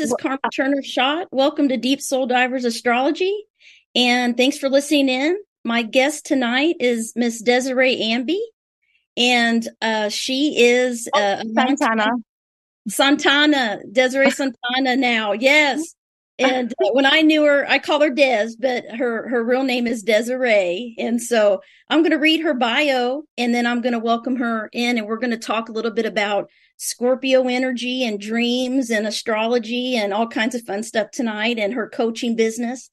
is Carmen Turner Schott. Welcome to Deep Soul Divers Astrology. And thanks for listening in. My guest tonight is Miss Desiree Amby. And uh, she is uh, oh, Santana. Santana, Desiree Santana now. Yes. And uh, when I knew her, I call her Des, but her her real name is Desiree. And so I'm going to read her bio, and then I'm going to welcome her in, and we're going to talk a little bit about Scorpio energy and dreams and astrology and all kinds of fun stuff tonight, and her coaching business.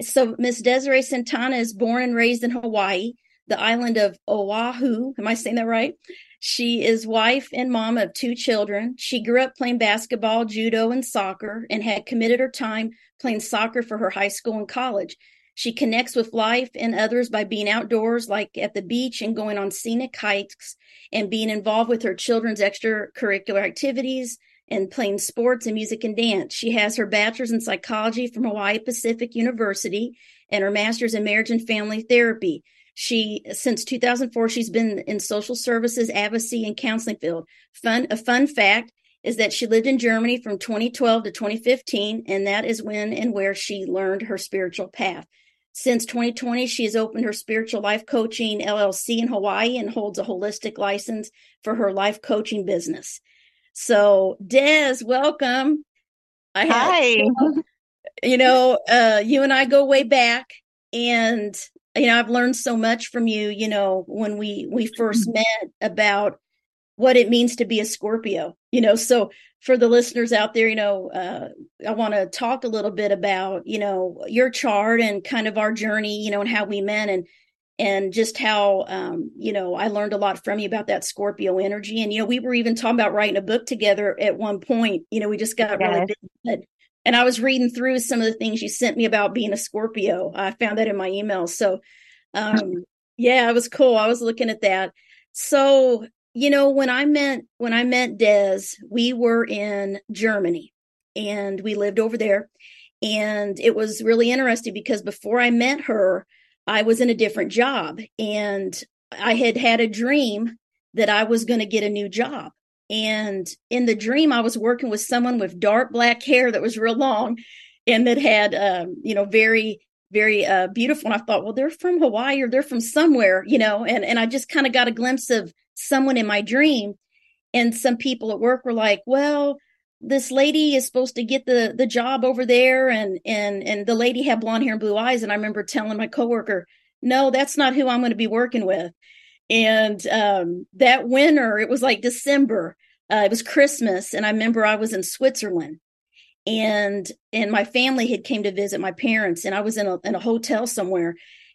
So Miss Desiree Santana is born and raised in Hawaii, the island of Oahu. Am I saying that right? She is wife and mom of two children. She grew up playing basketball, judo, and soccer and had committed her time playing soccer for her high school and college. She connects with life and others by being outdoors, like at the beach and going on scenic hikes and being involved with her children's extracurricular activities and playing sports and music and dance. She has her bachelor's in psychology from Hawaii Pacific University and her master's in marriage and family therapy. She since 2004 she's been in social services, advocacy, and counseling field. Fun a fun fact is that she lived in Germany from 2012 to 2015, and that is when and where she learned her spiritual path. Since 2020, she has opened her spiritual life coaching LLC in Hawaii and holds a holistic license for her life coaching business. So, Des, welcome. I have, Hi. You know, uh, you and I go way back, and you know, I've learned so much from you, you know, when we we first mm-hmm. met about what it means to be a Scorpio, you know. So for the listeners out there, you know, uh, I want to talk a little bit about, you know, your chart and kind of our journey, you know, and how we met and and just how um, you know, I learned a lot from you about that Scorpio energy. And you know, we were even talking about writing a book together at one point. You know, we just got yes. really busy, but and I was reading through some of the things you sent me about being a Scorpio. I found that in my email. So, um, yeah, it was cool. I was looking at that. So, you know, when I met when I met Des, we were in Germany, and we lived over there, and it was really interesting because before I met her, I was in a different job, and I had had a dream that I was going to get a new job. And in the dream, I was working with someone with dark black hair that was real long and that had, um, you know, very, very uh, beautiful. And I thought, well, they're from Hawaii or they're from somewhere, you know, and, and I just kind of got a glimpse of someone in my dream. And some people at work were like, well, this lady is supposed to get the the job over there. And and and the lady had blonde hair and blue eyes. And i remember telling my coworker no that's not who i'm going to be working with. And um, that winter, it was like December. Uh, it was Christmas, and I remember I was in Switzerland, and and my family had came to visit my parents, and I was in a in a hotel somewhere,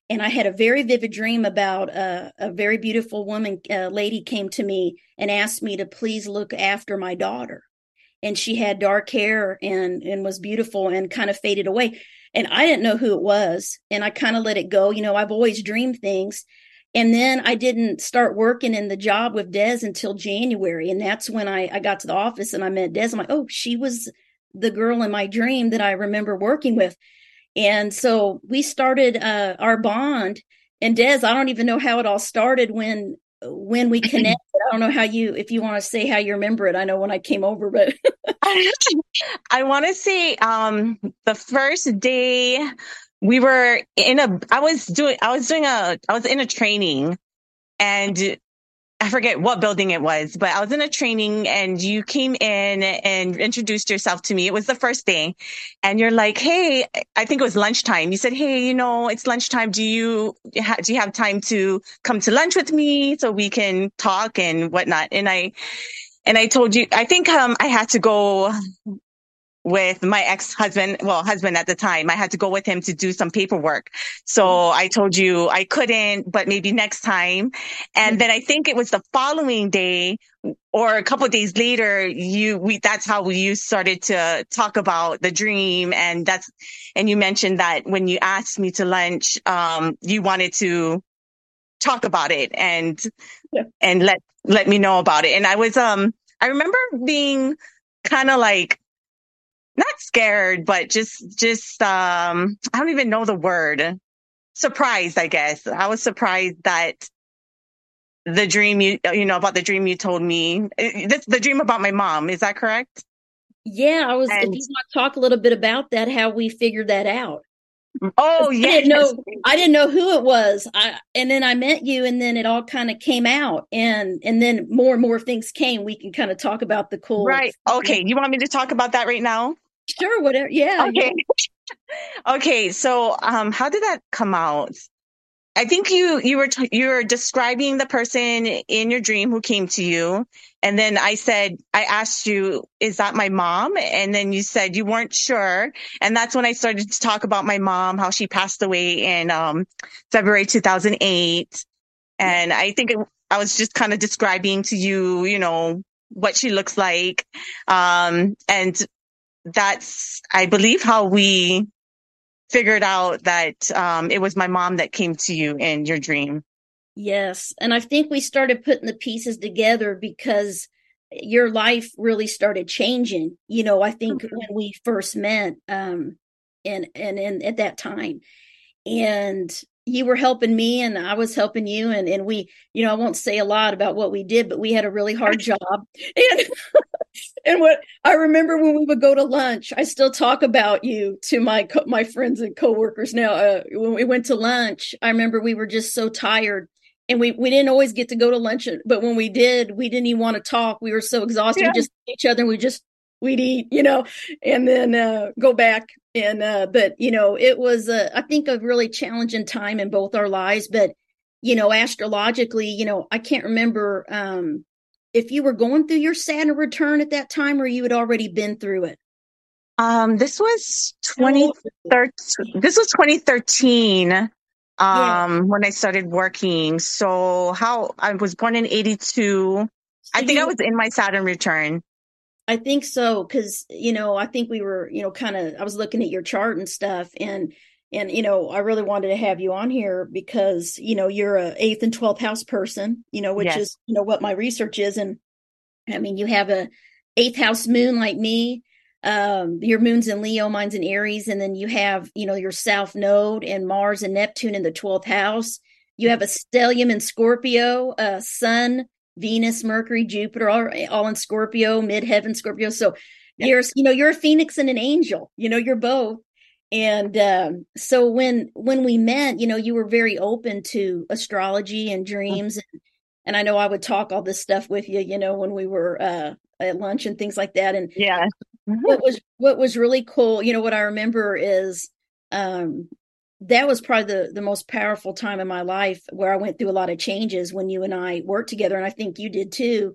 and I had a very vivid dream about uh, a very beautiful woman, uh, lady came to me and asked me to please look after my daughter, and she had dark hair and and was beautiful and kind of faded away, and I didn't know who it was, and I kind of let it go. You know, I've always dreamed things and then I didn't start working in the job with Des until January. And that's when I, I got to the office and I met Des. I'm like, oh, she was the girl in my dream that I remember working with. And so we started uh, our bond. And Des, I don't even know how it all started when when we connected. I don't know how you if you want to say how you remember it. I know when I came over, but I want to say um the first day we were in a i was doing i was doing a i was in a training and i forget what building it was but i was in a training and you came in and introduced yourself to me. It was the first day. And you're like hey i think it was lunchtime. You said hey you know it's lunchtime. Do you do you have time to come to lunch with me so we can talk and whatnot? And i and I told you, I think um, I had to go with my ex-husband, well, husband at the time. I had to go with him to do some paperwork. So mm-hmm. I told you I couldn't, but maybe next time. And mm-hmm. then I think it was the following day or a couple days later, you, we, that's how we started to talk about the dream. And that's, and you mentioned that when you asked me to lunch, um, you wanted to talk about it and, yeah. and let, let me know about it. And I was, um, I remember being kind of like, not scared, but just, just, um, I don't even know the word. Surprised, I guess. I was surprised that the dream you, you know, about the dream you told me, this, the dream about my mom. Is that correct? Yeah, I was. And- if you want to talk a little bit about that, how we figured that out. Oh yeah I didn't know. I didn't know who it was. I and then I met you, and then it all kind of came out, and and then more and more things came. We can kind of talk about the cool. Right. Okay. You want me to talk about that right now? Sure. Whatever. Yeah. Okay. okay. So, um, how did that come out? I think you you were t- you were describing the person in your dream who came to you, and then I said I asked you, "Is that my mom?" And then you said you weren't sure, and that's when I started to talk about my mom, how she passed away in um, February 2008, and I think it, I was just kind of describing to you, you know, what she looks like, um, and that's I believe how we figured out that um, it was my mom that came to you in your dream. Yes. And I think we started putting the pieces together because your life really started changing. You know, I think Mhm. when we first met, um, and and and at that time, and you were helping me, and I was helping you, and and we, you know, I won't say a lot about what we did, but we had a really hard job, and and what I remember when we would go to lunch, I still talk about you to my co- my friends and coworkers now. Uh, when we went to lunch, I remember we were just so tired, and we we didn't always get to go to lunch, but when we did, we didn't even want to talk. We were so exhausted. Yeah. We just each other, and we just we'd eat, you know, and then uh, go back. And uh, but you know, it was uh, I think a really challenging time in both our lives, but you know, astrologically, you know, I can't remember um, if you were going through your Saturn return at that time, or you had already been through it. Um, this was 2013. This was 2013. Um, when I started working. So how I was born in 82. I think I was in my Saturn return. I think so because you know I think we were you know kind of I was looking at your chart and stuff and and you know I really wanted to have you on here because you know you're a eighth and twelfth house person you know which Yes. is you know what my research is and I mean you have a eighth house moon like me um your moon's in Leo mine's in Aries and then you have you know your south node and Mars and Neptune in the twelfth house you have a stellium in Scorpio uh Sun Venus, Mercury, Jupiter, all, all in Scorpio, midheaven Scorpio. So Yeah. you're, you know, you're a phoenix and an angel. You know, you're both. And um, so when when we met, you know, you were very open to astrology and dreams, and, and I know I would talk all this stuff with you, you know, when we were uh, at lunch and things like that. And Yeah. what was what was really cool you know what i remember is um that was probably the the most powerful time in my life where i went through a lot of changes when you and i worked together and i think you did too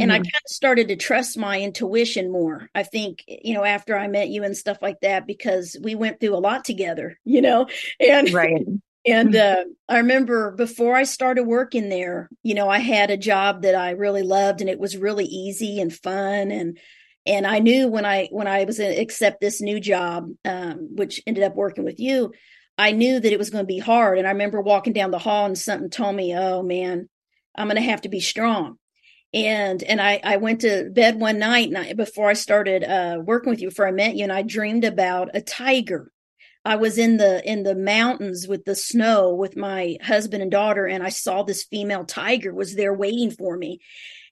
and i Mhm. kind of started to trust my intuition more i think you know after i met you and stuff like that because we went through a lot together you know and right. and uh, I remember before I started working there, you know, I had a job that I really loved, and it was really easy and fun, and and I knew when I when I was going to accept this new job, um, which ended up working with you, I knew that it was going to be hard. And I remember walking down the hall, and something told me, "Oh man, I'm going to have to be strong." And and I I went to bed one night, and I, before I started uh, working with you, before I met you, and I dreamed about a tiger. I was in the in the mountains with the snow with my husband and daughter and I saw this female tiger was there waiting for me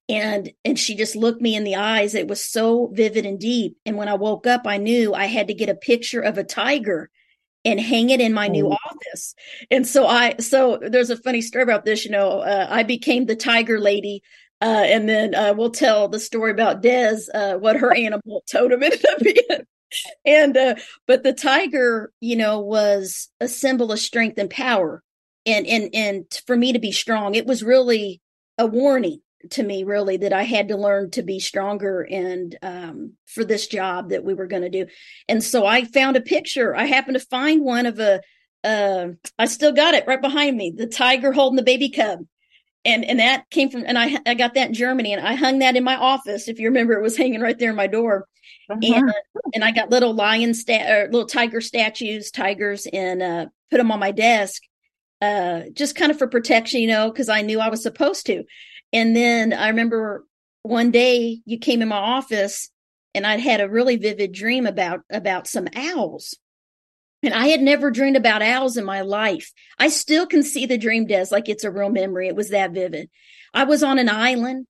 and and she just looked me in the eyes it was so vivid and deep and when I woke up I knew I had to get a picture of a tiger and hang it in my new Oh. office and so I so there's a funny story about this you know uh, I became the tiger lady uh, and then uh, we'll tell the story about Des, uh, what her animal totem ended up being and uh but the tiger you know was a symbol of strength and power and and and for me to be strong. It was really a warning to me really that i had to learn to be stronger and um for this job that we were going to do. And so i found a picture. I happened to find one of a uh i still got it right behind me the tiger holding the baby cub and and that came from and i i got that in germany and i hung that in my office if you remember it was hanging right there in my door Mhm. and and I got little lion stat or little tiger statues, tigers, and uh, put them on my desk, uh, just kind of for protection, you know, because I knew I was supposed to. And then I remember one day you came in my office, and I'd had a really vivid dream about about some owls. And I had never dreamed about owls in my life. I still can see the dream, Des, like it's a real memory. It was that vivid. I was on an island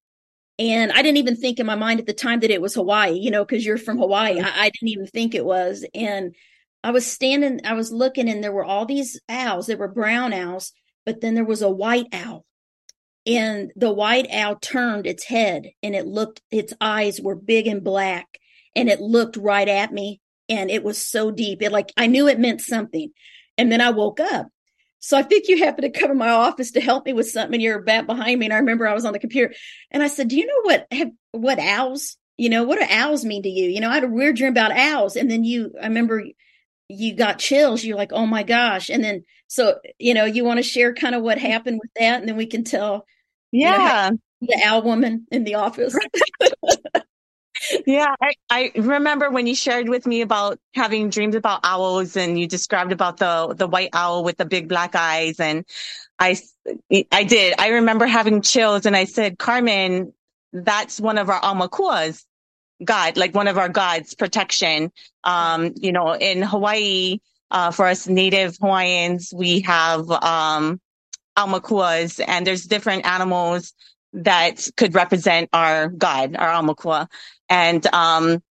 And I didn't even think in my mind at the time that it was Hawaii, you know, because you're from Hawaii. Mm-hmm. I, I didn't even think it was. And I was standing, I was looking, and there were all these owls. There were brown owls, but then there was a white owl. And the white owl turned its head and it looked, its eyes were big and black and it looked right at me. And it was so deep. It like, I knew it meant something. And then I woke up. So I think you happened to come in my office to help me with something and you're back behind me. And I remember I was on the computer and I said, do you know what, have, what owls, you know, what do owls mean to you? You know, I had a weird dream about owls. And then you, I remember you got chills. You're like, oh my gosh. And then, so, you know, you want to share kind of what mm. happened with that. And then we can tell. Yeah. You know, the owl woman in the office. yeah, I, I remember when you shared with me about having dreams about owls and you described about the, the white owl with the big black eyes. And I, I did. I remember having chills and I said, Carmen, that's one of our Aumakuas, God, like one of our gods, protection. Um, you know, in Hawaii, uh, for us native Hawaiians, we have, um, Aumakuas and there's different animals that could represent our God, our Aumakua. And, um,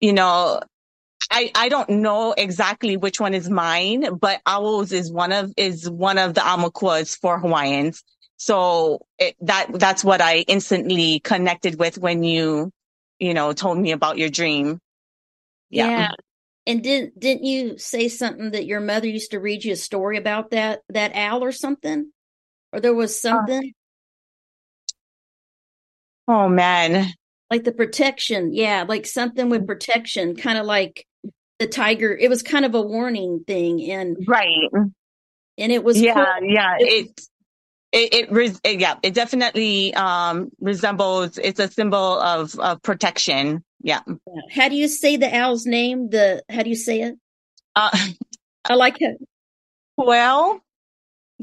you know, I, I don't know exactly which one is mine, but owls is one of, is one of the Aumakuas for Hawaiians. So it, that, that's what I instantly connected with when you, you know, told me about your dream. Yeah. yeah. And didn't, didn't you say something that your mother used to read you a story about that, that owl or something? Or there was uh, something? Uh, oh man like the protection yeah like something with protection kind of like the tiger it was kind of a warning thing and right. and it was yeah cool. yeah it it, it, it, yeah it definitely um resembles it's a symbol of of protection yeah. How do you say the owl's name the how do you say it? Uh i like it. Well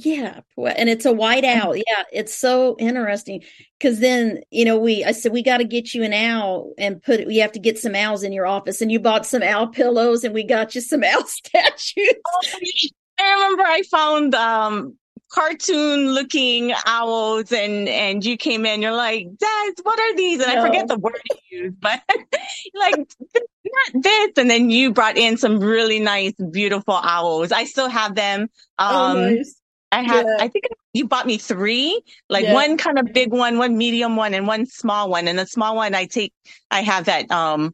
yeah, and it's a white owl. Yeah, it's so interesting because then you know we I said we got to get you an owl and put we have to get some owls in your office, and you bought some owl pillows, and we got you some owl statues. I remember I found um cartoon looking owls and and you came in you're like dad what are these and no. i forget the word you used but like not this and then you brought in some really nice beautiful owls i still have them oh, um oh, nice. I have, yeah. I think you bought me three, like yeah. one kind of big one, one medium one, and one small one. And the small one I take, I have that, um,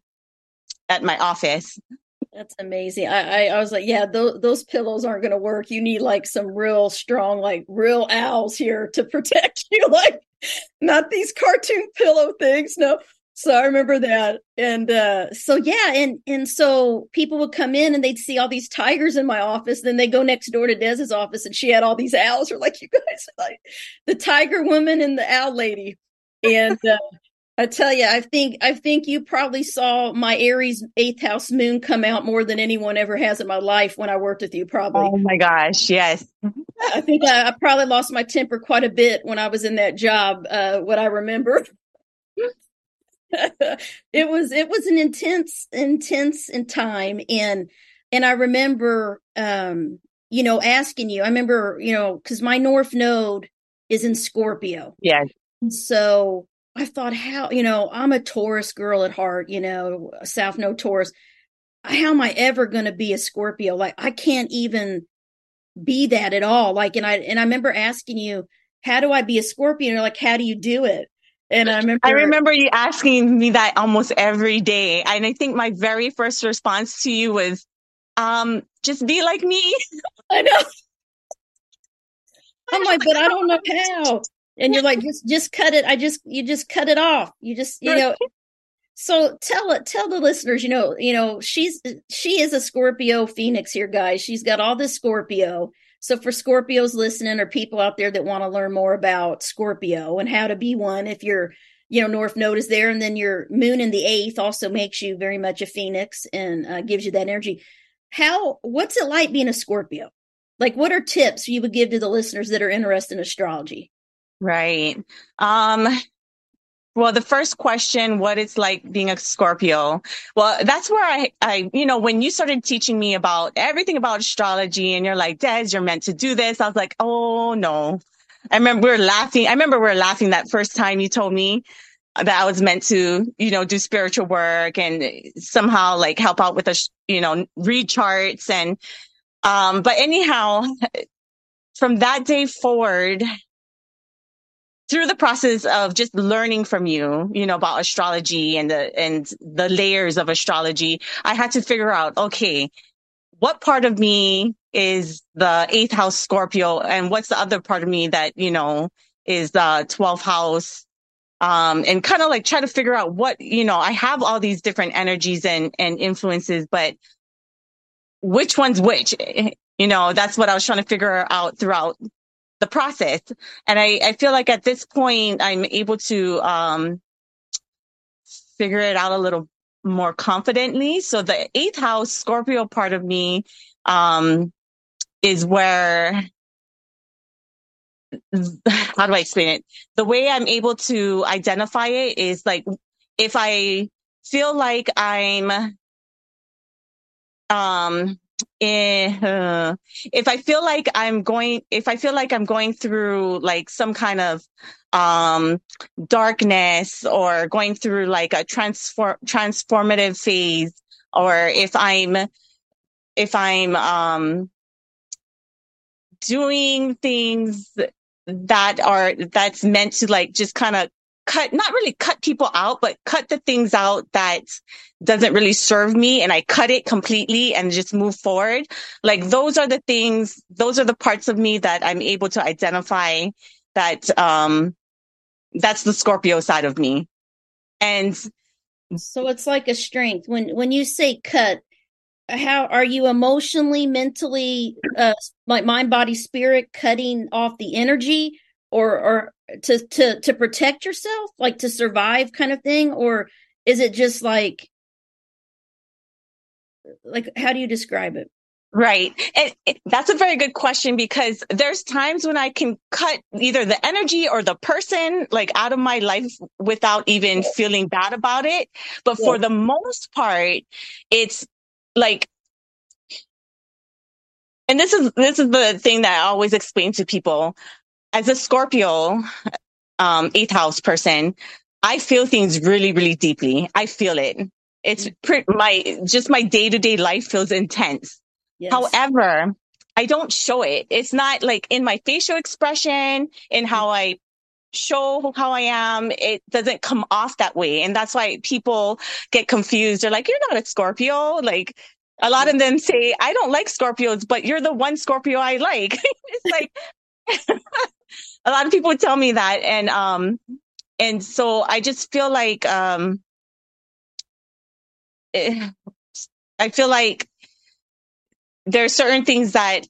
at my office. That's amazing. I, I, I was like, yeah, those, those pillows aren't going to work. You need like some real strong, like real owls here to protect you. Like not these cartoon pillow things. No, so I remember that. And uh, so yeah, and and so people would come in and they'd see all these tigers in my office. Then they go next door to Des's office and she had all these owls. Or like you guys are like the tiger woman and the owl lady. And uh, I tell you, I think I think you probably saw my Aries eighth house moon come out more than anyone ever has in my life when I worked with you. Probably. Oh my gosh, yes. I think I, I probably lost my temper quite a bit when I was in that job. Uh, what I remember. it was it was an intense intense in time and and I remember um you know asking you I remember you know cuz my north node is in Scorpio. Yeah. So I thought how you know I'm a Taurus girl at heart, you know, South Node Taurus. How am I ever going to be a Scorpio? Like I can't even be that at all. Like and I and I remember asking you, how do I be a Scorpio? And you're like, how do you do it? And I remember I remember you asking me that almost every day. And I think my very first response to you was, um, just be like me. I know. I'm like, but I don't know how. And you're like, just just cut it. I just you just cut it off. You just you know. So tell it tell the listeners, you know, you know, she's she is a Scorpio Phoenix here, guys. She's got all this Scorpio. So for Scorpios listening or people out there that want to learn more about Scorpio and how to be one, if you're, you know, North Node is there and then your moon in the eighth also makes you very much a Phoenix and uh, gives you that energy. How, what's it like being a Scorpio? Like what are tips you would give to the listeners that are interested in astrology? Right. Um, well, the first question, what it's like being a Scorpio. Well, that's where I, I, you know, when you started teaching me about everything about astrology and you're like, Des, you're meant to do this. I was like, oh no. I remember we were laughing. I remember we were laughing that first time you told me that I was meant to, you know, do spiritual work and somehow like help out with the, you know, read charts and, um, but anyhow, from that day forward, through the process of just learning from you, you know, about astrology and the, and the layers of astrology, I had to figure out, okay, what part of me is the eighth house Scorpio and what's the other part of me that, you know, is the 12th house um, and kind of like try to figure out what, you know, I have all these different energies and, and influences, but which one's which? You know, that's what I was trying to figure out throughout the process. And I, I feel like at this point, I'm able to, um, figure it out a little more confidently. So the eighth house Scorpio part of me, um, is where how do I explain it? The way I'm able to identify it is like if I feel like I'm um eh, if I feel like I'm going if I feel like I'm going through like some kind of um darkness or going through like a transform transformative phase or if I'm if I'm um doing things that are that's meant to like just kind of cut not really cut people out but cut the things out that doesn't really serve me and i cut it completely and just move forward. Like those are the things those are the parts of me that i'm able to identify that um that's the scorpio side of me. And so it's like a strength. When when you say cut how are you emotionally mentally uh like mind body spirit cutting off the energy or or to to to protect yourself like to survive kind of thing or is it just like like how do you describe it Right. And it, that's a very good question because there's times when I can cut either the energy or the person like out of my life without even feeling bad about it. But for the most part, it's like and this is this is the thing that I always explain to people. As a Scorpio, um, eighth house person, I feel things really, really deeply. I feel it. It's pretty, my just my day to day life feels intense. Yes. However, I don't show it. It's not like in my facial expression, in how I show how I am. It doesn't come off that way. And that's why people get confused. They're like, you're not a Scorpio. Like a lot of them say, I don't like Scorpios, but you're the one Scorpio I like. it's like a lot of people tell me that. And, um, and so I just feel like, um, eh, I feel like there are certain things that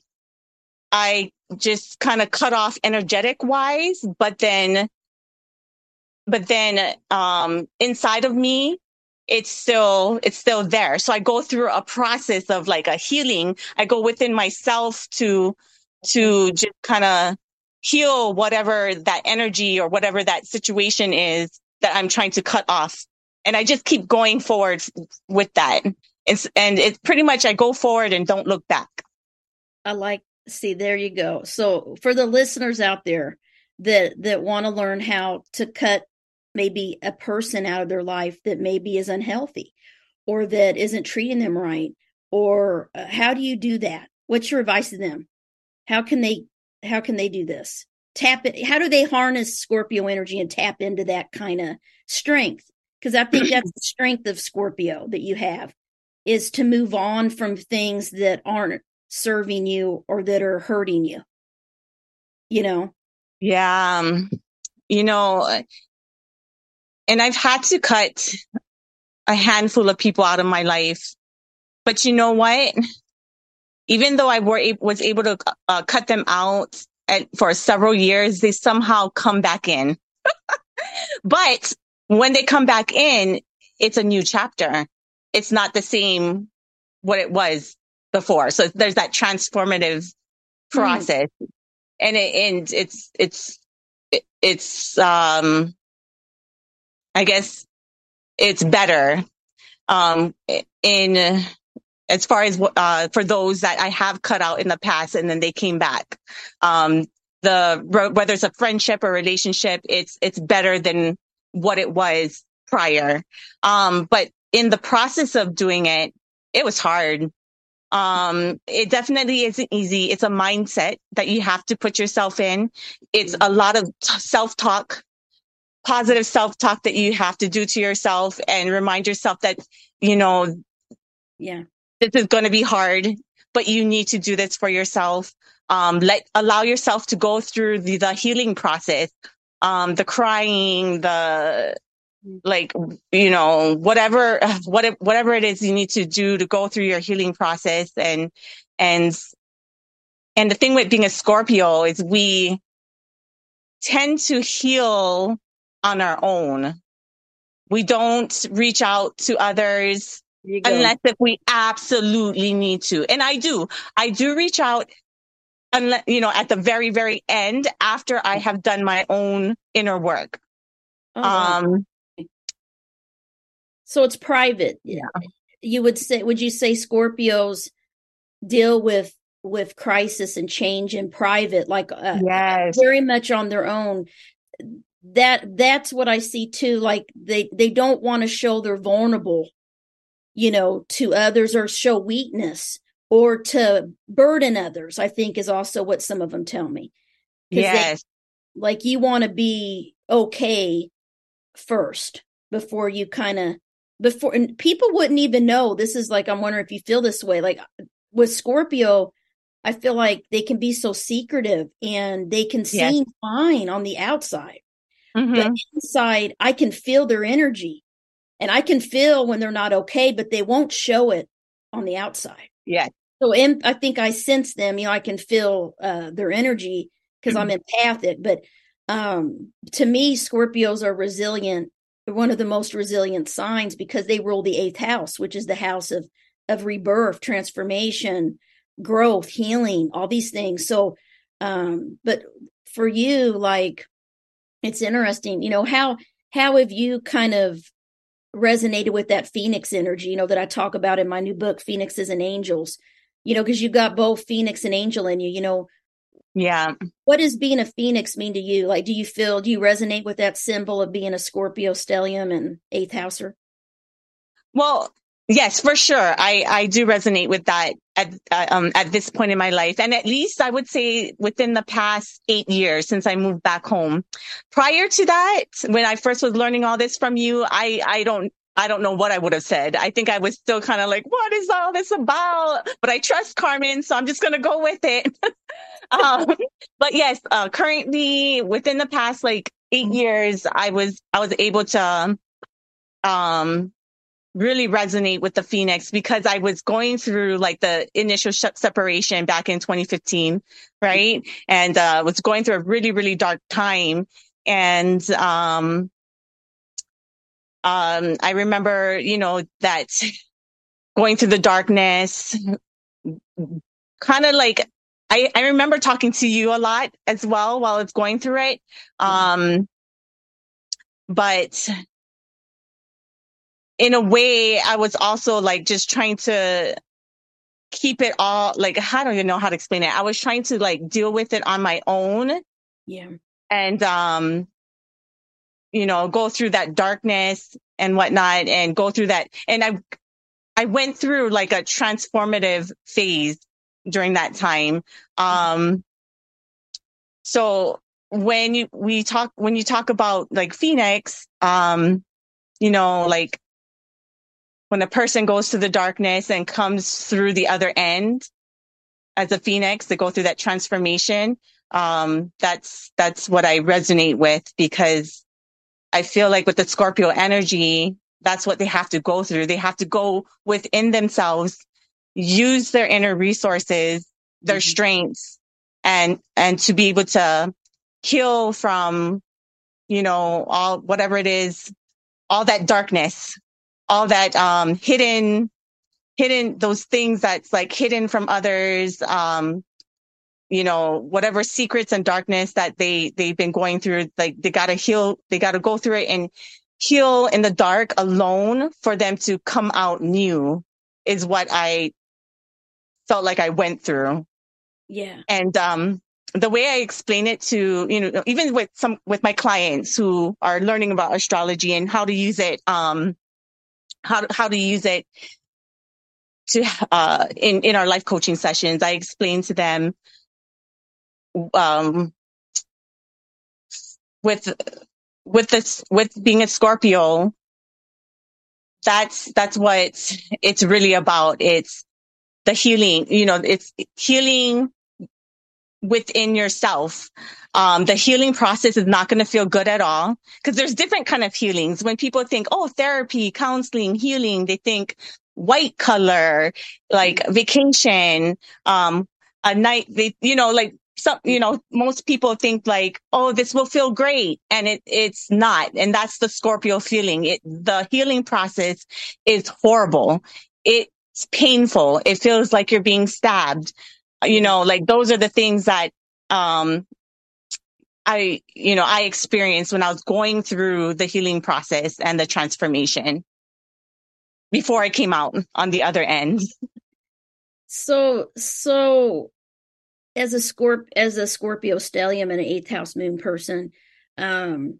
I just kind of cut off energetic wise, but then, but then, um, inside of me, it's still, it's still there. So I go through a process of like a healing. I go within myself to, to just kind of heal whatever that energy or whatever that situation is that I'm trying to cut off. And I just keep going forward with that. It's, and it's pretty much I go forward and don't look back. I like, see, there you go. So for the listeners out there that, that want to learn how to cut maybe a person out of their life that maybe is unhealthy or that isn't treating them right, or uh, how do you do that? What's your advice to them? How can they, how can they do this? Tap it. How do they harness Scorpio energy and tap into that kind of strength? Because I think that's the strength of Scorpio that you have is to move on from things that aren't serving you or that are hurting you. You know? Yeah. Um, you know, and I've had to cut a handful of people out of my life. But you know what? Even though I were, was able to uh, cut them out at, for several years, they somehow come back in. but when they come back in, it's a new chapter it's not the same what it was before. So there's that transformative process mm. and it, and it's, it's, it's, um, I guess it's better, um, in, as far as, uh, for those that I have cut out in the past and then they came back. Um, the, whether it's a friendship or relationship, it's, it's better than what it was prior. Um, but in the process of doing it, it was hard. Um, it definitely isn't easy. It's a mindset that you have to put yourself in. It's a lot of self talk, positive self talk that you have to do to yourself and remind yourself that, you know, yeah, this is going to be hard, but you need to do this for yourself. Um, let allow yourself to go through the, the healing process, um, the crying, the like you know whatever what whatever it is you need to do to go through your healing process and and and the thing with being a Scorpio is we tend to heal on our own. We don't reach out to others unless if we absolutely need to. And I do. I do reach out unless you know at the very very end after I have done my own inner work. Oh, um so it's private. Yeah. You would say, would you say Scorpios deal with with crisis and change in private, like uh, yes. very much on their own? That that's what I see too. Like they they don't want to show they're vulnerable, you know, to others or show weakness or to burden others. I think is also what some of them tell me. Yes. They, like you want to be okay first before you kind of before and people wouldn't even know this is like i'm wondering if you feel this way like with scorpio i feel like they can be so secretive and they can seem yes. fine on the outside mm-hmm. but inside i can feel their energy and i can feel when they're not okay but they won't show it on the outside yeah so in, i think i sense them you know i can feel uh, their energy because mm-hmm. i'm empathic but um to me scorpios are resilient They're one of the most resilient signs because they rule the eighth house, which is the house of of rebirth, transformation, growth, healing, all these things. So, um, but for you, like, it's interesting, you know how how have you kind of resonated with that phoenix energy, you know, that I talk about in my new book, Phoenixes and Angels, you know, because you got both phoenix and angel in you, you know, yeah. What does being a phoenix mean to you? Like, do you feel, do you resonate with that symbol of being a Scorpio stellium and eighth houser? Well, yes, for sure. I, I do resonate with that at, uh, um, at this point in my life. And at least I would say within the past eight years since I moved back home. Prior to that, when I first was learning all this from you, I, I don't, I don't know what I would have said. I think I was still kind of like, what is all this about? But I trust Carmen, so I'm just going to go with it. um, but yes, uh, currently within the past like eight years, I was, I was able to, um, really resonate with the Phoenix because I was going through like the initial sh- separation back in 2015, right? And, uh, was going through a really, really dark time. And, um, um, I remember, you know, that going through the darkness, kind of like I, I remember talking to you a lot as well while it's going through it. Um, but in a way, I was also like just trying to keep it all like, I don't even know how to explain it. I was trying to like deal with it on my own. Yeah. And, um, you know, go through that darkness and whatnot and go through that. And I, I went through like a transformative phase during that time. Um, so when you, we talk, when you talk about like Phoenix, um, you know, like when a person goes to the darkness and comes through the other end as a Phoenix, they go through that transformation. Um, that's, that's what I resonate with because I feel like with the Scorpio energy, that's what they have to go through. They have to go within themselves use their inner resources, their mm-hmm. strengths and, and to be able to heal from, you know, all, whatever it is, all that darkness, all that, um, hidden, hidden, those things that's like hidden from others, um, you know, whatever secrets and darkness that they, they've been going through, like they gotta heal, they gotta go through it and heal in the dark alone for them to come out new is what I felt like I went through. Yeah. And, um, the way I explain it to, you know, even with some, with my clients who are learning about astrology and how to use it, um, how, how to use it to, uh, in, in our life coaching sessions, I explain to them, um, with, with this, with being a Scorpio, that's, that's what it's really about. It's the healing, you know, it's healing within yourself. Um, the healing process is not going to feel good at all because there's different kind of healings. When people think, oh, therapy, counseling, healing, they think white color, like vacation, um, a night, they, you know, like some, you know, most people think like, oh, this will feel great. And it, it's not. And that's the Scorpio feeling. It, the healing process is horrible. It's painful. It feels like you're being stabbed you know, like those are the things that, um, I, you know, I experienced when I was going through the healing process and the transformation before I came out on the other end. So, so as a scorp, as a Scorpio stellium and an eighth house moon person, um,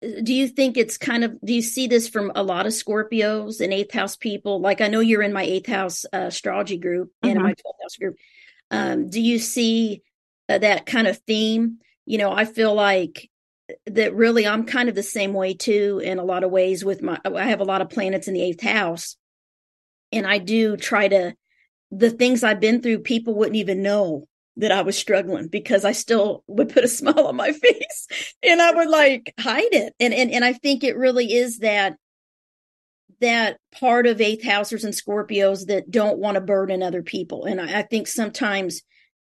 do you think it's kind of do you see this from a lot of scorpios and eighth house people? Like i know you're in my eighth house uh, astrology group mm-hmm. and in my 12th house group. Um, do you see uh, that kind of theme? You know i feel like that really i'm kind of the same way too in a lot of ways with my i have a lot of planets in the eighth house. And i do try to the things i've been through people wouldn't even know that I was struggling because I still would put a smile on my face and I would like hide it. And and and I think it really is that that part of eighth housers and Scorpios that don't want to burden other people. And I, I think sometimes,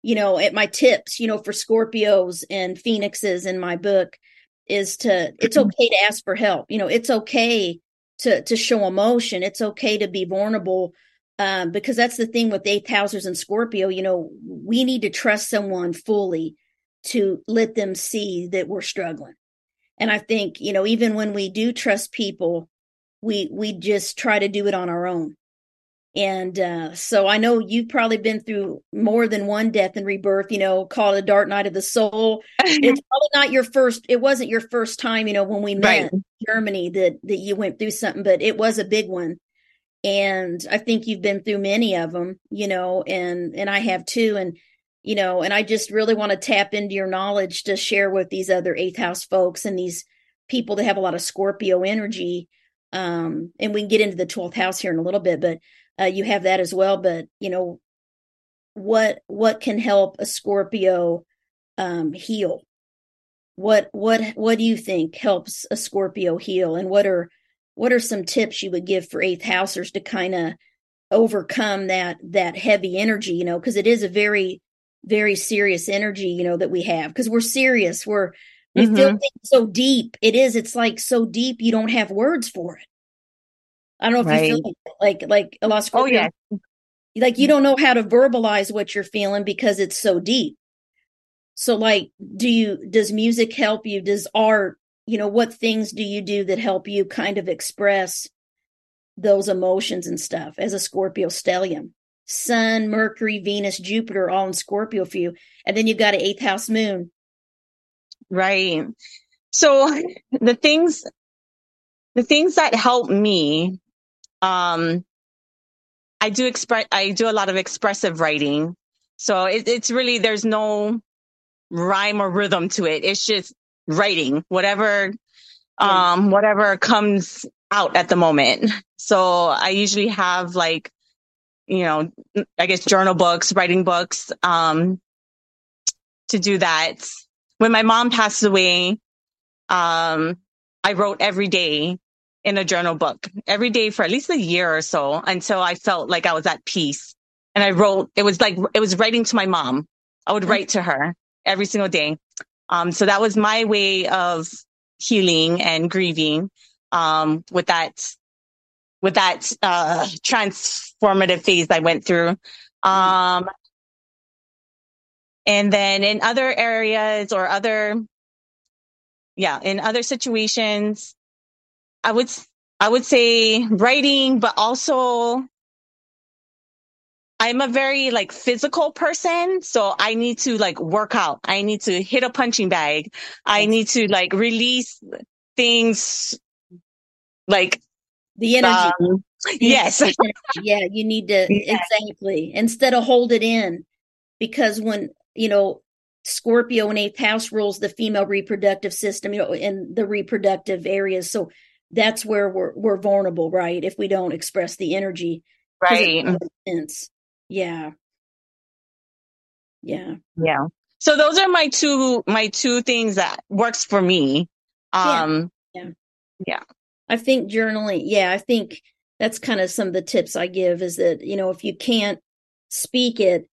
you know, at my tips, you know, for Scorpios and Phoenixes in my book is to it's okay to ask for help. You know, it's okay to to show emotion. It's okay to be vulnerable um, because that's the thing with eighth housers and Scorpio. You know, we need to trust someone fully to let them see that we're struggling. And I think, you know, even when we do trust people, we we just try to do it on our own. And uh, so I know you've probably been through more than one death and rebirth, you know, called a dark night of the soul. it's probably not your first, it wasn't your first time, you know, when we met right. in Germany that that you went through something, but it was a big one and i think you've been through many of them you know and and i have too and you know and i just really want to tap into your knowledge to share with these other eighth house folks and these people that have a lot of scorpio energy um and we can get into the 12th house here in a little bit but uh, you have that as well but you know what what can help a scorpio um heal? What what what do you think helps a scorpio heal and what are what are some tips you would give for eighth housers to kind of overcome that that heavy energy you know because it is a very very serious energy you know that we have. Because we're serious. We're we mm-hmm. feel things so deep. It is it's like so deep you don't have words for it. I don't know if right. you feel like like, like a lost oh yeah. like you don't know how to verbalize what you're feeling because it's so deep. So like do you does music help you? Does art you know what things do you do that help you kind of express those emotions and stuff as a scorpio stellium sun mercury venus jupiter all in scorpio for you and then you've got an eighth house moon. Right. So the things the things that help me um i do express i do a lot of expressive writing. So it, it's really there's no rhyme or rhythm to it. It's just writing, whatever, um, whatever comes out at the moment. So I usually have like, you know, I guess journal books, writing books, um, to do that. When my mom passed away, um, I wrote every day in a journal book every day for at least a year or so until I felt like I was at peace. And I wrote, it was like, it was writing to my mom. I would write to her every single day. Um, so that was my way of healing and grieving, um, with that, with that, uh, transformative phase I went through. Um, and then in other areas or other, yeah, in other situations, I would, I would say writing, but also I'm a very like physical person. So I need to like work out. I need to hit a punching bag. I need to like release things like the energy. Um, yes. yeah. You need to yeah. exactly instead of hold it in because when, you know, Scorpio in eighth house rules the female reproductive system, you know, in the reproductive areas. So that's where we're we're vulnerable, right? If we don't express the energy, right? Yeah, yeah, yeah. So those are my two my two things that works for me. Um, yeah, yeah. yeah. I think journaling. Yeah, I think that's kind of some of the tips I give. Is that you know if you can't speak it,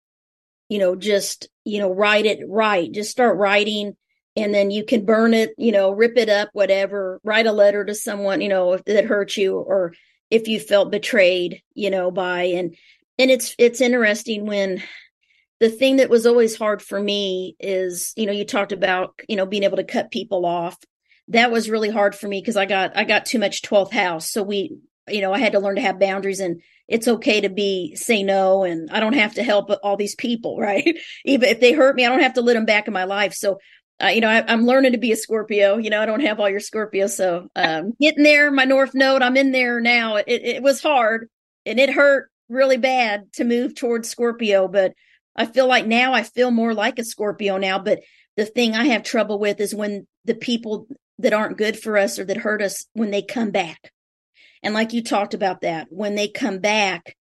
you know, just you know write it. Write. Just start writing and then you can burn it, you know, rip it up, whatever, write a letter to someone, you know, that hurt you or if you felt betrayed, you know, by and and it's it's interesting when the thing that was always hard for me is, you know, you talked about, you know, being able to cut people off. That was really hard for me because I got I got too much 12th house. So we, you know, I had to learn to have boundaries and it's okay to be say no and I don't have to help all these people, right? Even if they hurt me, I don't have to let them back in my life. So uh, you know, I, am learning to be a Scorpio. You know, I don't have all your Scorpio, so um, getting there. My North Node, I'm in there now. It, it was hard and it hurt really bad to move towards Scorpio, but I feel like now I feel more like a Scorpio now. But the thing I have trouble with is when the people that aren't good for us or that hurt us when they come back. And like you talked about that, when they come back,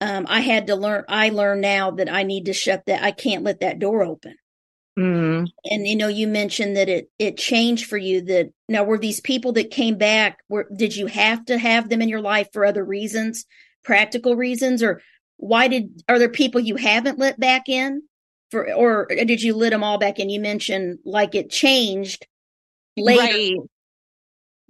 um, I had to learn. I learn now that I need to shut that. I can't let that door open Mm. And you know, you mentioned that it it changed for you. That now were these people that came back? Were did you have to have them in your life for other reasons, practical reasons, or why did are there people you haven't let back in for, or did you let them all back in? You mentioned like it changed later. Right.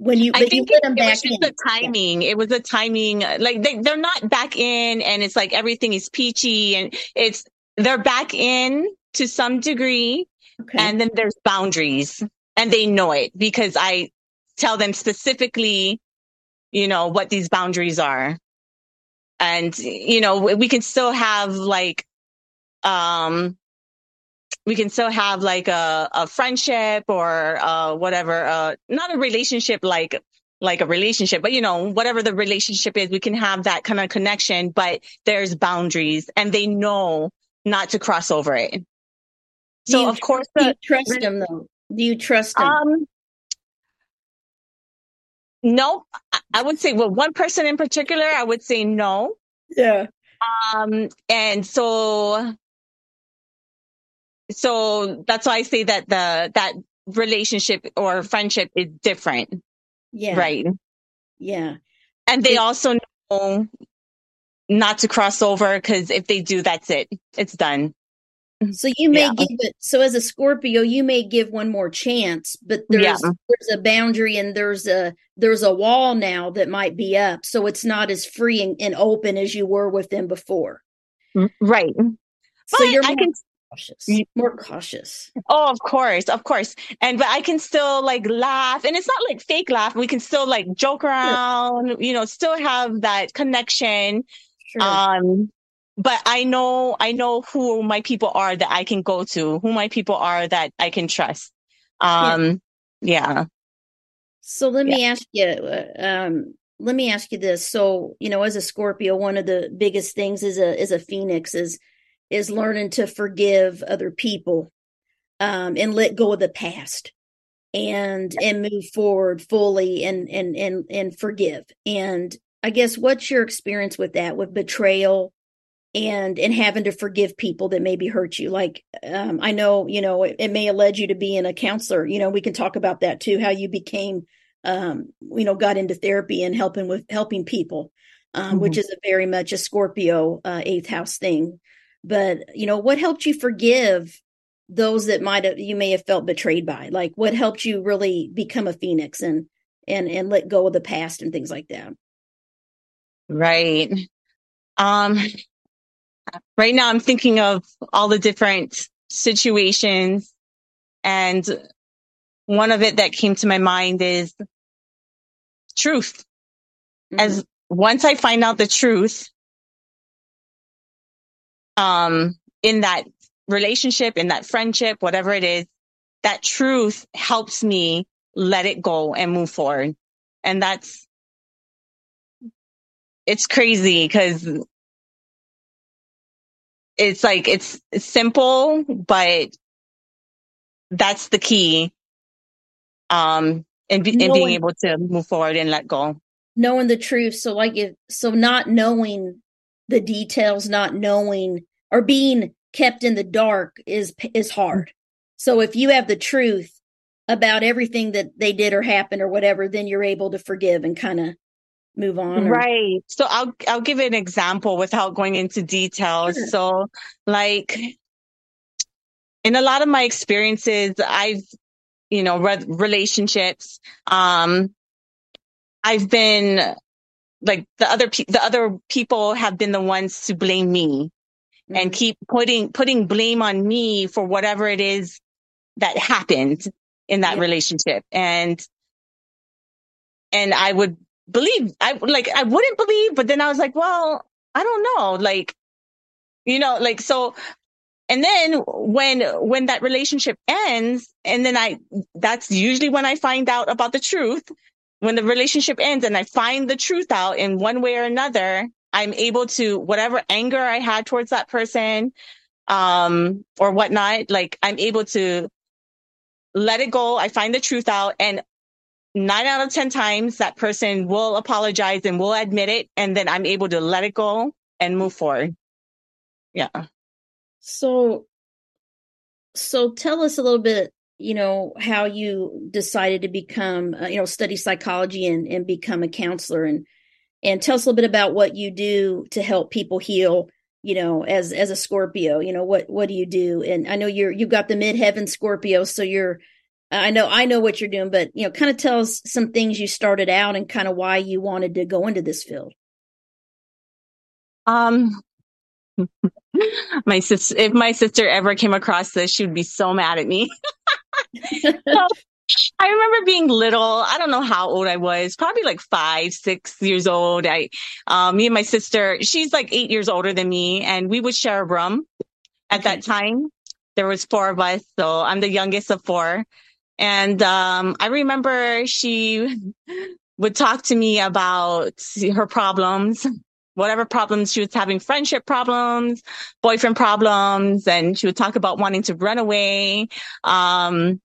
When you, I think you it, it was just in. the timing. Yeah. It was a timing. Uh, like they, they're not back in, and it's like everything is peachy, and it's they're back in to some degree. Okay. And then there's boundaries and they know it because I tell them specifically, you know, what these boundaries are. And, you know, we can still have like, um, we can still have like a, a friendship or, uh, whatever, uh, not a relationship like, like a relationship, but you know, whatever the relationship is, we can have that kind of connection, but there's boundaries and they know not to cross over it. So of course, do you trust them though? Do you trust him? Um, no, I would say, well, one person in particular, I would say no. Yeah. Um, and so, so that's why I say that the, that relationship or friendship is different. Yeah. Right. Yeah. And they it, also know not to cross over because if they do, that's it. It's done. So you may yeah. give it. So as a Scorpio, you may give one more chance, but there's yeah. there's a boundary and there's a there's a wall now that might be up, so it's not as free and, and open as you were with them before. Mm, right. So but you're more can, cautious. More cautious. Oh, of course, of course. And but I can still like laugh, and it's not like fake laugh. We can still like joke around. Sure. You know, still have that connection. Sure. Um, but I know, I know who my people are that I can go to, who my people are that I can trust. Um, yeah. yeah. So let me ask you, um, let me ask you this. So, you know, as a Scorpio, one of the biggest things is a, is a Phoenix is, is learning to forgive other people, um, and let go of the past and, and move forward fully and, and, and, and forgive. And I guess what's your experience with that, with betrayal? And and having to forgive people that maybe hurt you. Like um, i know you know it, it, may have led you to being a counselor. You know we can talk about that too how you became um, you know got into therapy and helping with helping people um, mm-hmm. which is a very much a scorpio uh, eighth house thing. But you know what helped you forgive those that might have you may have felt betrayed by? Like what helped you really become a phoenix and and and let go of the past and things like that? Right. Um right now I'm thinking of all the different situations and one of it that came to my mind is truth. Mm-hmm. As once I find out the truth, um, in that relationship, in that friendship, whatever it is, that truth helps me let it go and move forward. And that's, it's crazy because it's like, it's simple, but that's the key. Um, and, be, and being able to move forward and let go. Knowing the truth. So like if, so not knowing the details, not knowing or being kept in the dark is, is hard. So if you have the truth about everything that they did or happened or whatever, then you're able to forgive and kind of move on. Or... Right. So I'll, I'll give an example without going into details. Sure. So like in a lot of my experiences, I've, you know, re- relationships, um, I've been like the other, pe- the other people have been the ones to blame me mm-hmm. and keep putting, putting blame on me for whatever it is that happened in that yeah. relationship. And, and I would believe, I like, I wouldn't believe, but then I was like, well, I don't know. Like, you know, like, so and then when, when that relationship ends, and then I, that's usually when I find out about the truth. When the relationship ends and I find the truth out in one way or another, I'm able to, whatever anger I had towards that person, um, or whatnot, like I'm able to let it go. I find the truth out and nine out of 10 times that person will apologize and will admit it. And then I'm able to let it go and move forward. Yeah. So, so tell us a little bit, you know, how you decided to become, uh, you know, study psychology and, and become a counselor and, and tell us a little bit about what you do to help people heal, you know, as, as a Scorpio, you know, what, what do you do? And I know you're, you've got the midheaven Scorpio, so you're, I know, I know what you're doing, but, you know, kind of tell us some things you started out and kind of why you wanted to go into this field. Um, my sister, if my sister ever came across this, she would be so mad at me. so, I remember being little. I don't know how old I was, probably like five, six years old. I, um, me and my sister, she's like eight years older than me and we would share a room at that time. There was four of us. So I'm the youngest of four. And, um, I remember she would talk to me about her problems whatever problems she was having friendship problems, boyfriend problems, and she would talk about wanting to run away. Um,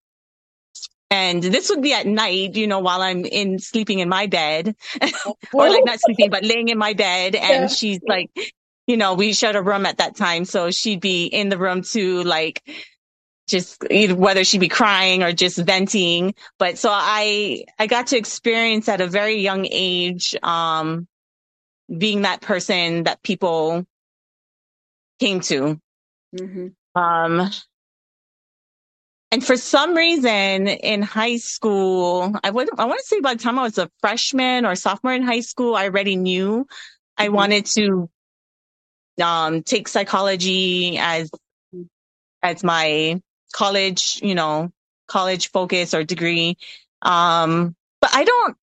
and this would be at night, you know, while I'm in sleeping in my bed or like not sleeping, but laying in my bed. And yeah. she's like, you know, we shared a room at that time. So she'd be in the room too, like, just whether she'd be crying or just venting. But so I, I got to experience at a very young age, um, being that person that people came to. Mm-hmm. Um, and for some reason in high school, I would, I want to say by the time I was a freshman or sophomore in high school, I already knew mm-hmm. I wanted to, um, take psychology as, as my college, you know, college focus or degree. Um, but I don't,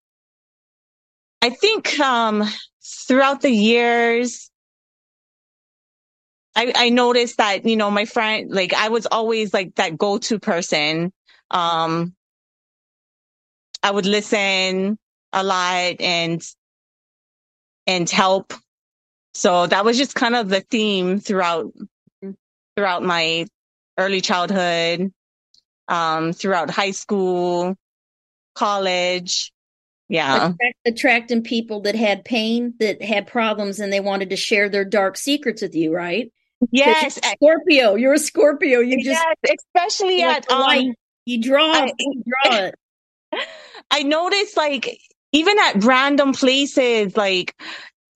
I think, um, throughout the years, I, I noticed that, you know, my friend, like I was always like that go-to person. Um, I would listen a lot and, and help. So that was just kind of the theme throughout, throughout my early childhood, um, throughout high school, college. Yeah. Attract, attracting people that had pain that had problems and they wanted to share their dark secrets with you right? Yes you're scorpio. You're a scorpio. You just yes, especially at um, you draw I, you draw it. I noticed like even at random places like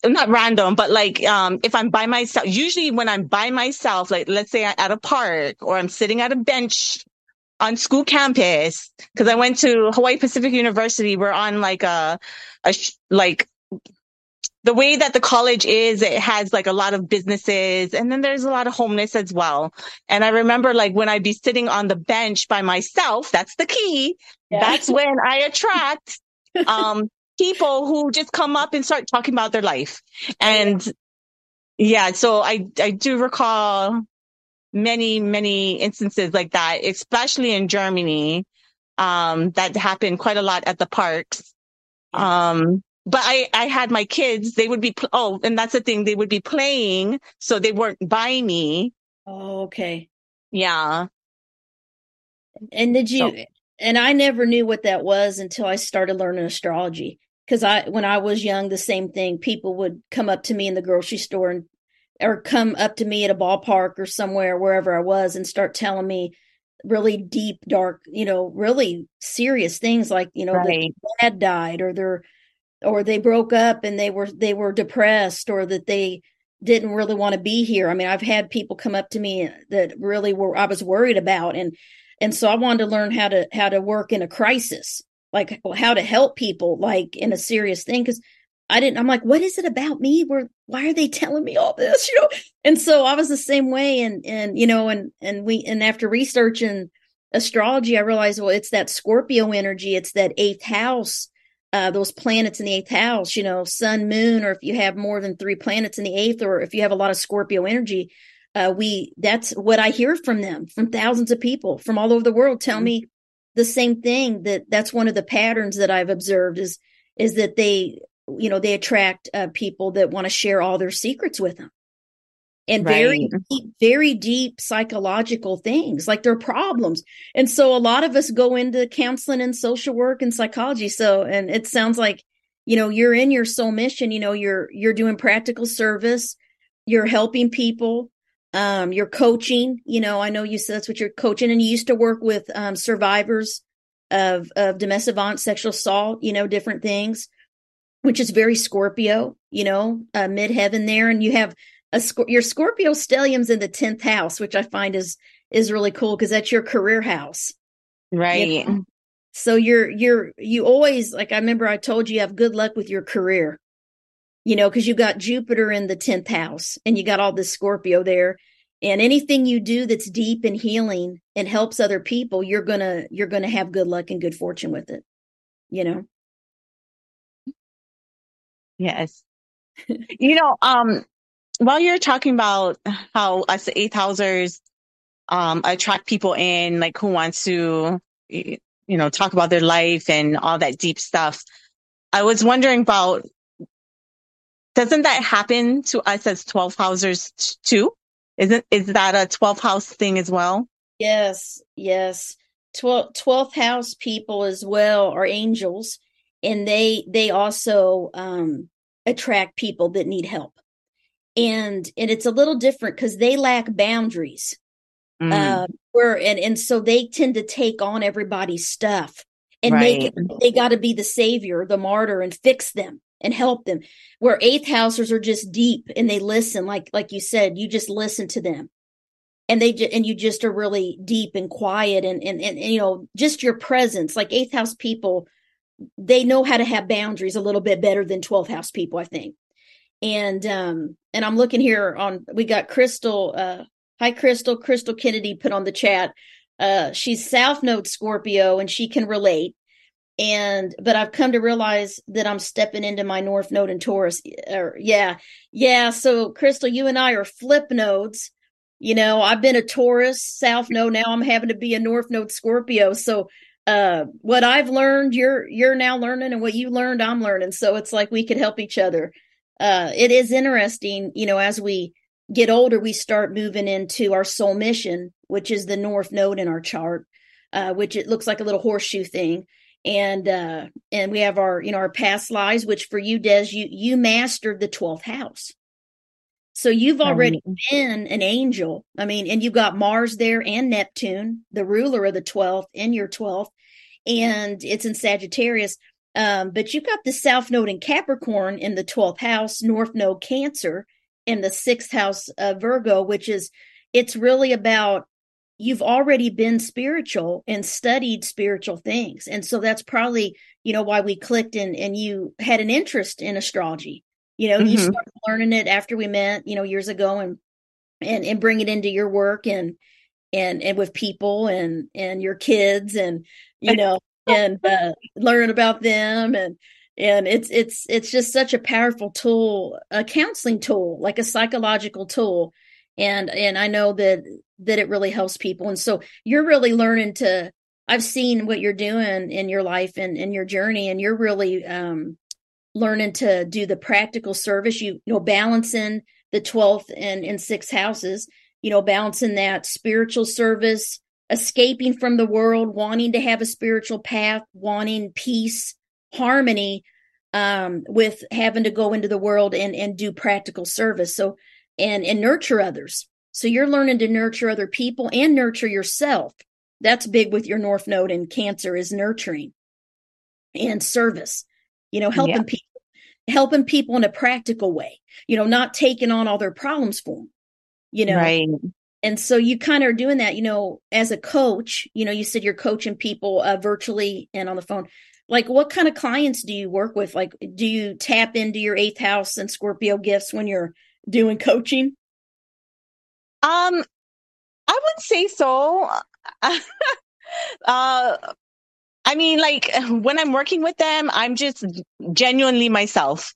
not random, but like, um, if I'm by myself, usually when I'm by myself, like, let's say at a park or I'm sitting at a bench on school campus because I went to Hawaii Pacific University. We're on like a, a like the way that the college is, it has like a lot of businesses and then there's a lot of homeless as well. And I remember like when I'd be sitting on the bench by myself, that's the key. Yeah. That's when I attract, um, people who just come up and start talking about their life. And Yeah, so I I do recall many many instances like that, especially in Germany. Um, that happened quite a lot at the parks. Um, but I I had my kids. They would be pl- oh, and that's the thing. They would be playing, so they weren't by me. Oh, okay. Yeah. And did you? So. And I never knew what that was until I started learning astrology. Because I, when I was young, the same thing. People would come up to me in the grocery store and, or come up to me at a ballpark or somewhere, wherever I was, and start telling me really deep, dark, you know, really serious things like, you know, right. their dad died or their, or they broke up and they were they were depressed or that they didn't really want to be here. I mean, I've had people come up to me that really were I was worried about and and so I wanted to learn how to how to work in a crisis, like how to help people like in a serious thing cuz I didn't I'm like what is it about me where why are they telling me all this, you know? And so I was the same way and and you know and and we and after researching astrology I realized well it's that Scorpio energy, it's that 8th house uh, those planets in the eighth house, you know, sun, moon, or if you have more than three planets in the eighth, or if you have a lot of Scorpio energy, uh, we that's what I hear from them, from thousands of people from all over the world tell mm-hmm. me the same thing that that's one of the patterns that I've observed is is that they you know they attract uh, people that want to share all their secrets with them. And right. very deep, very deep psychological things like their problems. And so a lot of us go into counseling and social work and psychology. So and it sounds like you know you're in your soul mission you know you're you're doing practical service you're helping people um you're coaching you know i know you said that's what you're coaching and you used to work with um survivors of of domestic violence sexual assault you know different things which is very scorpio you know uh, mid heaven there and you have a your Scorpio stellium's in the 10th house, which I find is is really cool because that's your career house. Right. You know? So you're you're you always like I remember I told you you have good luck with your career. You know, because you got Jupiter in the 10th house and you got all this Scorpio there. And anything you do that's deep and healing and helps other people, you're gonna you're gonna have good luck and good fortune with it. You know. Yes. you know, um, while you're talking about how us eighth housers um, attract people in, like who wants to, you know, talk about their life and all that deep stuff, I was wondering about doesn't that happen to us as 12 housers too? Isn't is that a 12 house thing as well? Yes, yes. 12, 12th house people as well are angels and they they also um attract people that need help and and it's a little different because they lack boundaries mm. uh, where and and so they tend to take on everybody's stuff and right. make it they got to be the savior the martyr and fix them and help them. Where eighth housers are just deep and they listen like like you said you just listen to them. And they just and you just are really deep and quiet and, and and and you know just your presence. Like eighth house people they know how to have boundaries a little bit better than 12th house people i think. And um and i'm looking here on we got crystal uh hi crystal. Crystal kennedy put on the chat uh she's south node scorpio and she can relate and but i've come to realize that i'm stepping into my north node in taurus or yeah. Yeah so crystal you and i are flip nodes. You know i've been a taurus south node now i'm having to be a north node scorpio. So uh what i've learned you're you're now learning and what you learned i'm learning. So it's like we could help each other. Uh, it is interesting, you know, as we get older, we start moving into our soul mission, which is the north node in our chart, uh, which it looks like a little horseshoe thing. And uh, and we have our, you know, our past lives, which for you, Des, you you mastered the twelfth house. So you've already um, been an angel. I mean, and you've got Mars there and Neptune, the ruler of the 12th, in your 12th, and it's in Sagittarius. Um, but you've got the South Node in Capricorn in the 12th house, North Node Cancer in the sixth house of Virgo, which is, it's really about you've already been spiritual and studied spiritual things. And so that's probably, you know, why we clicked and, and you had an interest in astrology. You know, mm-hmm. you started learning it after we met, you know, years ago and, and, and bring it into your work and, and, and with people and, and your kids and, you know, and uh, learn about them and and it's it's it's just such a powerful tool a counseling tool like a psychological tool and and i know that that it really helps people and so you're really learning to i've seen what you're doing in your life and in your journey and you're really um learning to do the practical service you, you know balancing the 12th and and sixth houses you know balancing that spiritual service escaping from the world wanting to have a spiritual path wanting peace harmony um, with having to go into the world and and do practical service. So and and nurture others. So you're learning to nurture other people and nurture yourself. That's big with your North Node in Cancer is nurturing and service. You know, helping yeah. people helping people in a practical way. You know, not taking on all their problems for them. You know, right and so you kind of are doing that you know as a coach you know you said you're coaching people uh, virtually and on the phone like what kind of clients do you work with like do you tap into your eighth house and scorpio gifts when you're doing coaching um i would say so uh i mean like when i'm working with them i'm just genuinely myself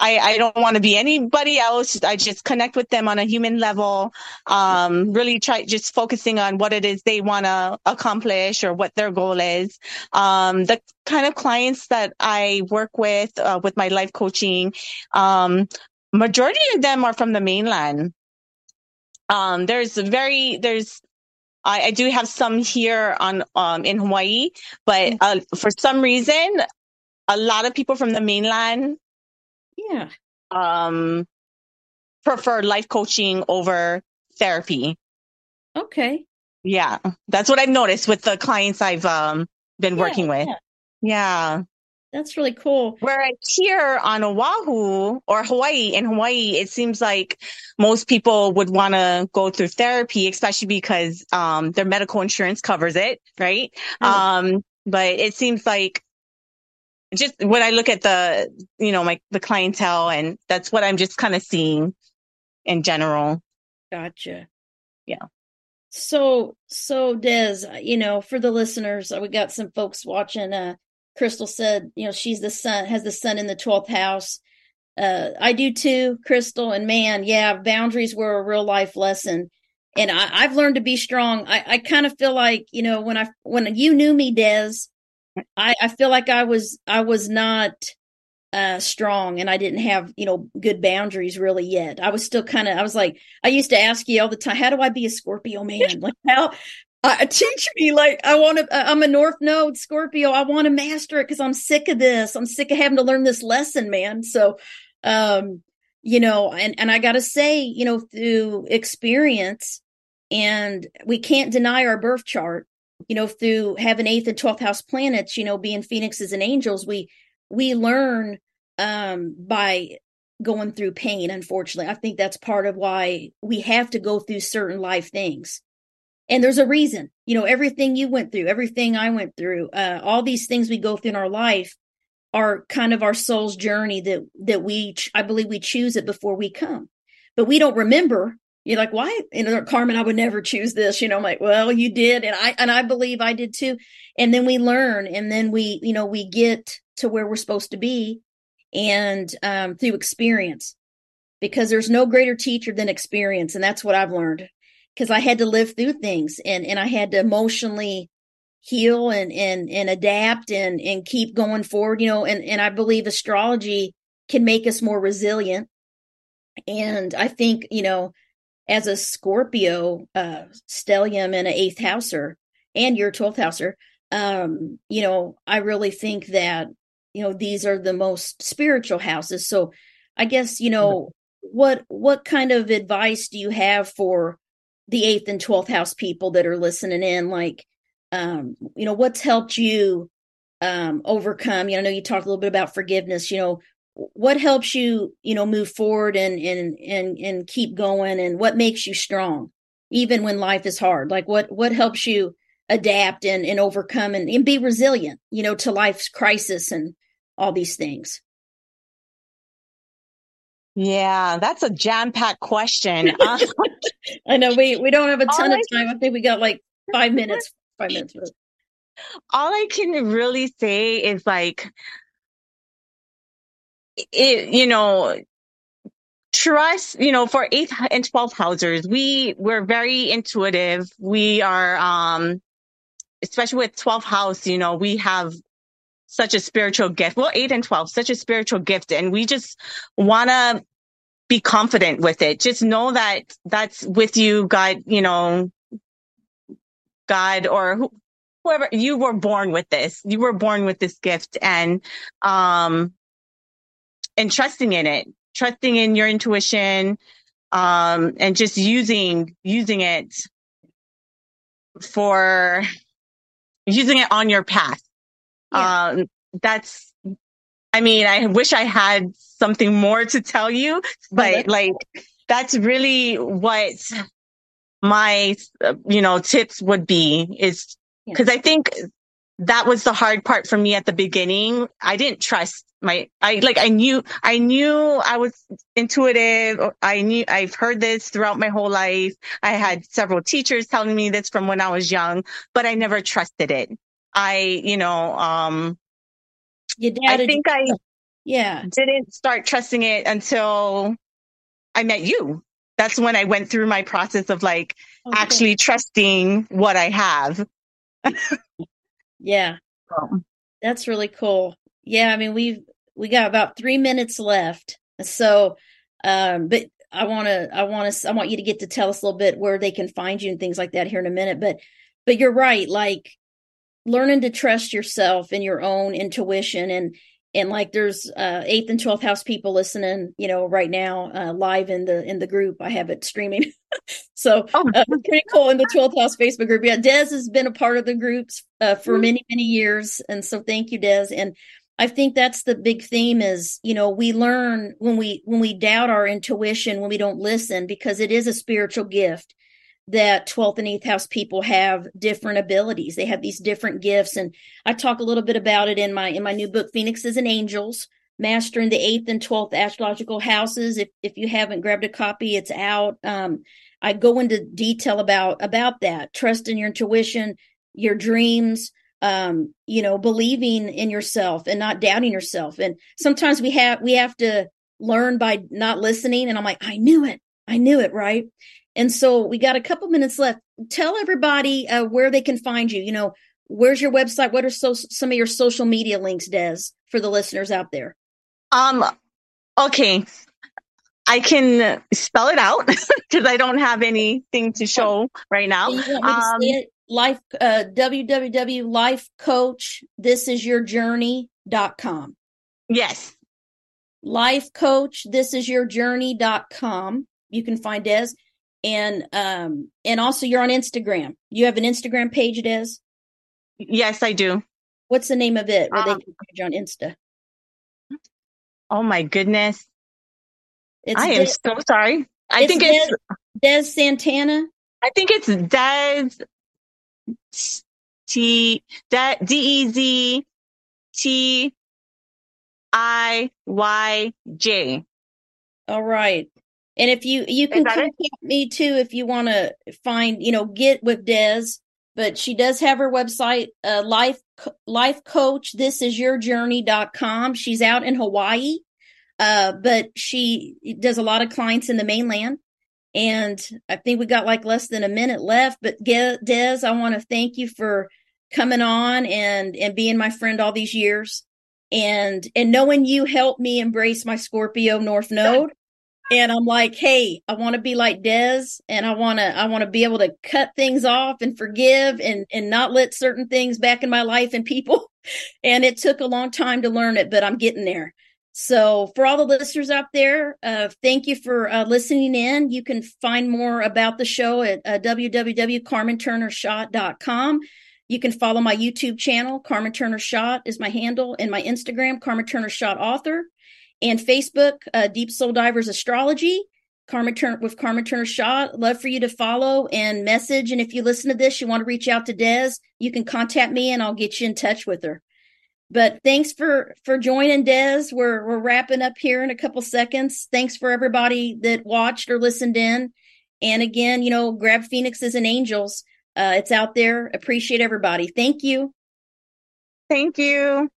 I, I don't want to be anybody else. I just connect with them on a human level. Um, really try just focusing on what it is they want to accomplish or what their goal is. Um, the kind of clients that I work with, uh, with my life coaching, um, majority of them are from the mainland. Um, there's very, there's, I, I do have some here on, um, in Hawaii, but, mm. uh, for some reason, a lot of people from the mainland yeah. Um, prefer life coaching over therapy. Okay. Yeah, that's what I've noticed with the clients I've um been yeah, working with. Yeah. yeah. That's really cool. Whereas here on Oahu or Hawaii, in Hawaii, it seems like most people would want to go through therapy, especially because um, their medical insurance covers it, right? Um, but it seems like just when I look at the, you know, my, the clientele and that's what I'm just kind of seeing in general. Gotcha. Yeah. So, so Des, you know, for the listeners, uh, we got some folks watching. Uh, Crystal said, you know, she's the sun, has the sun in the 12th house. Uh, I do too, Crystal. And man, yeah, boundaries were a real life lesson. And I, have learned to be strong. I, I kind of feel like, you know, when I, when you knew me, Des, I, I feel like I was I was not uh strong and I didn't have, you know, good boundaries really yet. I was still kind of I was like I used to ask you all the time, how do I be a Scorpio man? Like how uh, teach me like I want to I'm a North Node Scorpio. I want to master it cuz I'm sick of this. I'm sick of having to learn this lesson, man. So um you know, and and I got to say, you know, through experience and we can't deny our birth chart you know, through having eighth and 12th house planets, you know, being phoenixes and angels, we, we learn, um, by going through pain. Unfortunately, I think that's part of why we have to go through certain life things. And there's a reason, you know, everything you went through, everything I went through, uh, all these things we go through in our life are kind of our soul's journey that, that we, I believe we choose it before we come, but we don't remember you're like, why? You know, Carmen, I would never choose this. You know, I'm like, well, you did. And I, and I believe I did too. And then we learn and then we, you know, we get to where we're supposed to be and, um, through experience because there's no greater teacher than experience. And that's what I've learned because I had to live through things and, and I had to emotionally heal and, and, and adapt and, and keep going forward, you know, and, and I believe astrology can make us more resilient. And I think, you know, as a Scorpio uh, stellium and an eighth houser and your 12th houser, um, you know, I really think that, you know, these are the most spiritual houses. So I guess, you know, what, what kind of advice do you have for the eighth and 12th house people that are listening in? Like, um, you know, what's helped you, um, overcome, you know, I know you talked a little bit about forgiveness, you know, what helps you you know move forward and and and and keep going and what makes you strong even when life is hard like what what helps you adapt and and overcome and, and be resilient you know to life's crisis and all these things yeah that's a jam-packed question. I know we we don't have a ton of time. I think we got like five minutes five minutes all i can really say is like it, you know, trust, you know, for eighth and 12th housers, we, we're very intuitive. We are, um, especially with 12th house, you know, we have such a spiritual gift. Well, eight and 12, such a spiritual gift. And we just want to be confident with it. Just know that that's with you, God, you know, God or whoever you were born with this, you were born with this gift and, um, and trusting in it, trusting in your intuition, um, and just using, using it for using it on your path. Yeah. Um, that's, I mean, I wish I had something more to tell you, but like, that's really what my, you know, tips would be is because I think that was the hard part for me at the beginning. I didn't trust my, I like, I knew, I knew I was intuitive. I knew I've heard this throughout my whole life. I had several teachers telling me this from when I was young, but I never trusted it. I, you know, um, Your dad I think I yeah didn't start trusting it until I met you. That's when I went through my process of like okay. actually trusting what I have. yeah. That's really cool. Yeah, I mean we've we got about 3 minutes left. So um but I want to I want to I want you to get to tell us a little bit where they can find you and things like that here in a minute, but but you're right like learning to trust yourself and your own intuition. And and like there's uh eighth and 12th house people listening you know right now uh live in the in the group. I have it streaming. So oh. uh, pretty cool in the 12th house facebook group. Yeah des has been a part of the groups uh, for mm-hmm. many many years. And so thank you des and i think that's the big theme is you know we learn when we when we doubt our intuition when we don't listen because it is a spiritual gift that 12th and 8th house people have different abilities. They have these different gifts. And i talk a little bit about it in my in my new book phoenixes and angels mastering the 8th and 12th astrological houses. If if you haven't grabbed a copy it's out. Um, i go into detail about about that. Trust in your intuition your dreams um, you know believing in yourself and not doubting yourself. And sometimes we have we have to learn by not listening. And i'm like i knew it. I knew it right and so we got a couple minutes left. Tell everybody uh, where they can find you. You know, where's your website? What are so, some of your social media links, Des, for the listeners out there? Um, okay. I can spell it out because I don't have anything to show right now. Um, life uh, www.lifecoach this is your journey.com yes life coach this is your journey.com you can find des and um and also you're on Instagram. You have an Instagram page, it is. Yes, I do. What's the name of it? Where um, they can find you on Insta? Oh my goodness! It's I am so sorry. I think Des, it's Des Santana. I think it's Des T D E Z T I Y J. All right. And if you you can contact it? me too if you want to find you know get with Des, but she does have her website uh, life life coach this is your journey.com. She's out in Hawaii, uh, but she does a lot of clients in the mainland. And I think we got like less than a minute left. But Des, I want to thank you for coming on and and being my friend all these years and and knowing you helped me embrace my Scorpio North Node and I'm like, hey, I want to be like Des and I want to I want to be able to cut things off and forgive and and not let certain things back in my life and people. And it took a long time to learn it, but I'm getting there. So for all the listeners out there, uh, thank you for uh, listening in. You can find more about the show at uh, www.carmenturnerschott.com. You can follow my YouTube channel, Carmen Turner Schott is my handle, and my Instagram, Carmen Turner Schott Author and Facebook, uh, Deep Soul Divers Astrology. Carmen Turner with Carmen Turner Schott. Love for you to follow and message. And if you listen to this, you want to reach out to Des, you can contact me and I'll get you in touch with her. But thanks for for joining Des. We're we're wrapping up here in a couple seconds. Thanks for everybody that watched or listened in. And again, you know, grab Phoenixes and Angels. Uh, it's out there. Appreciate everybody. Thank you. Thank you.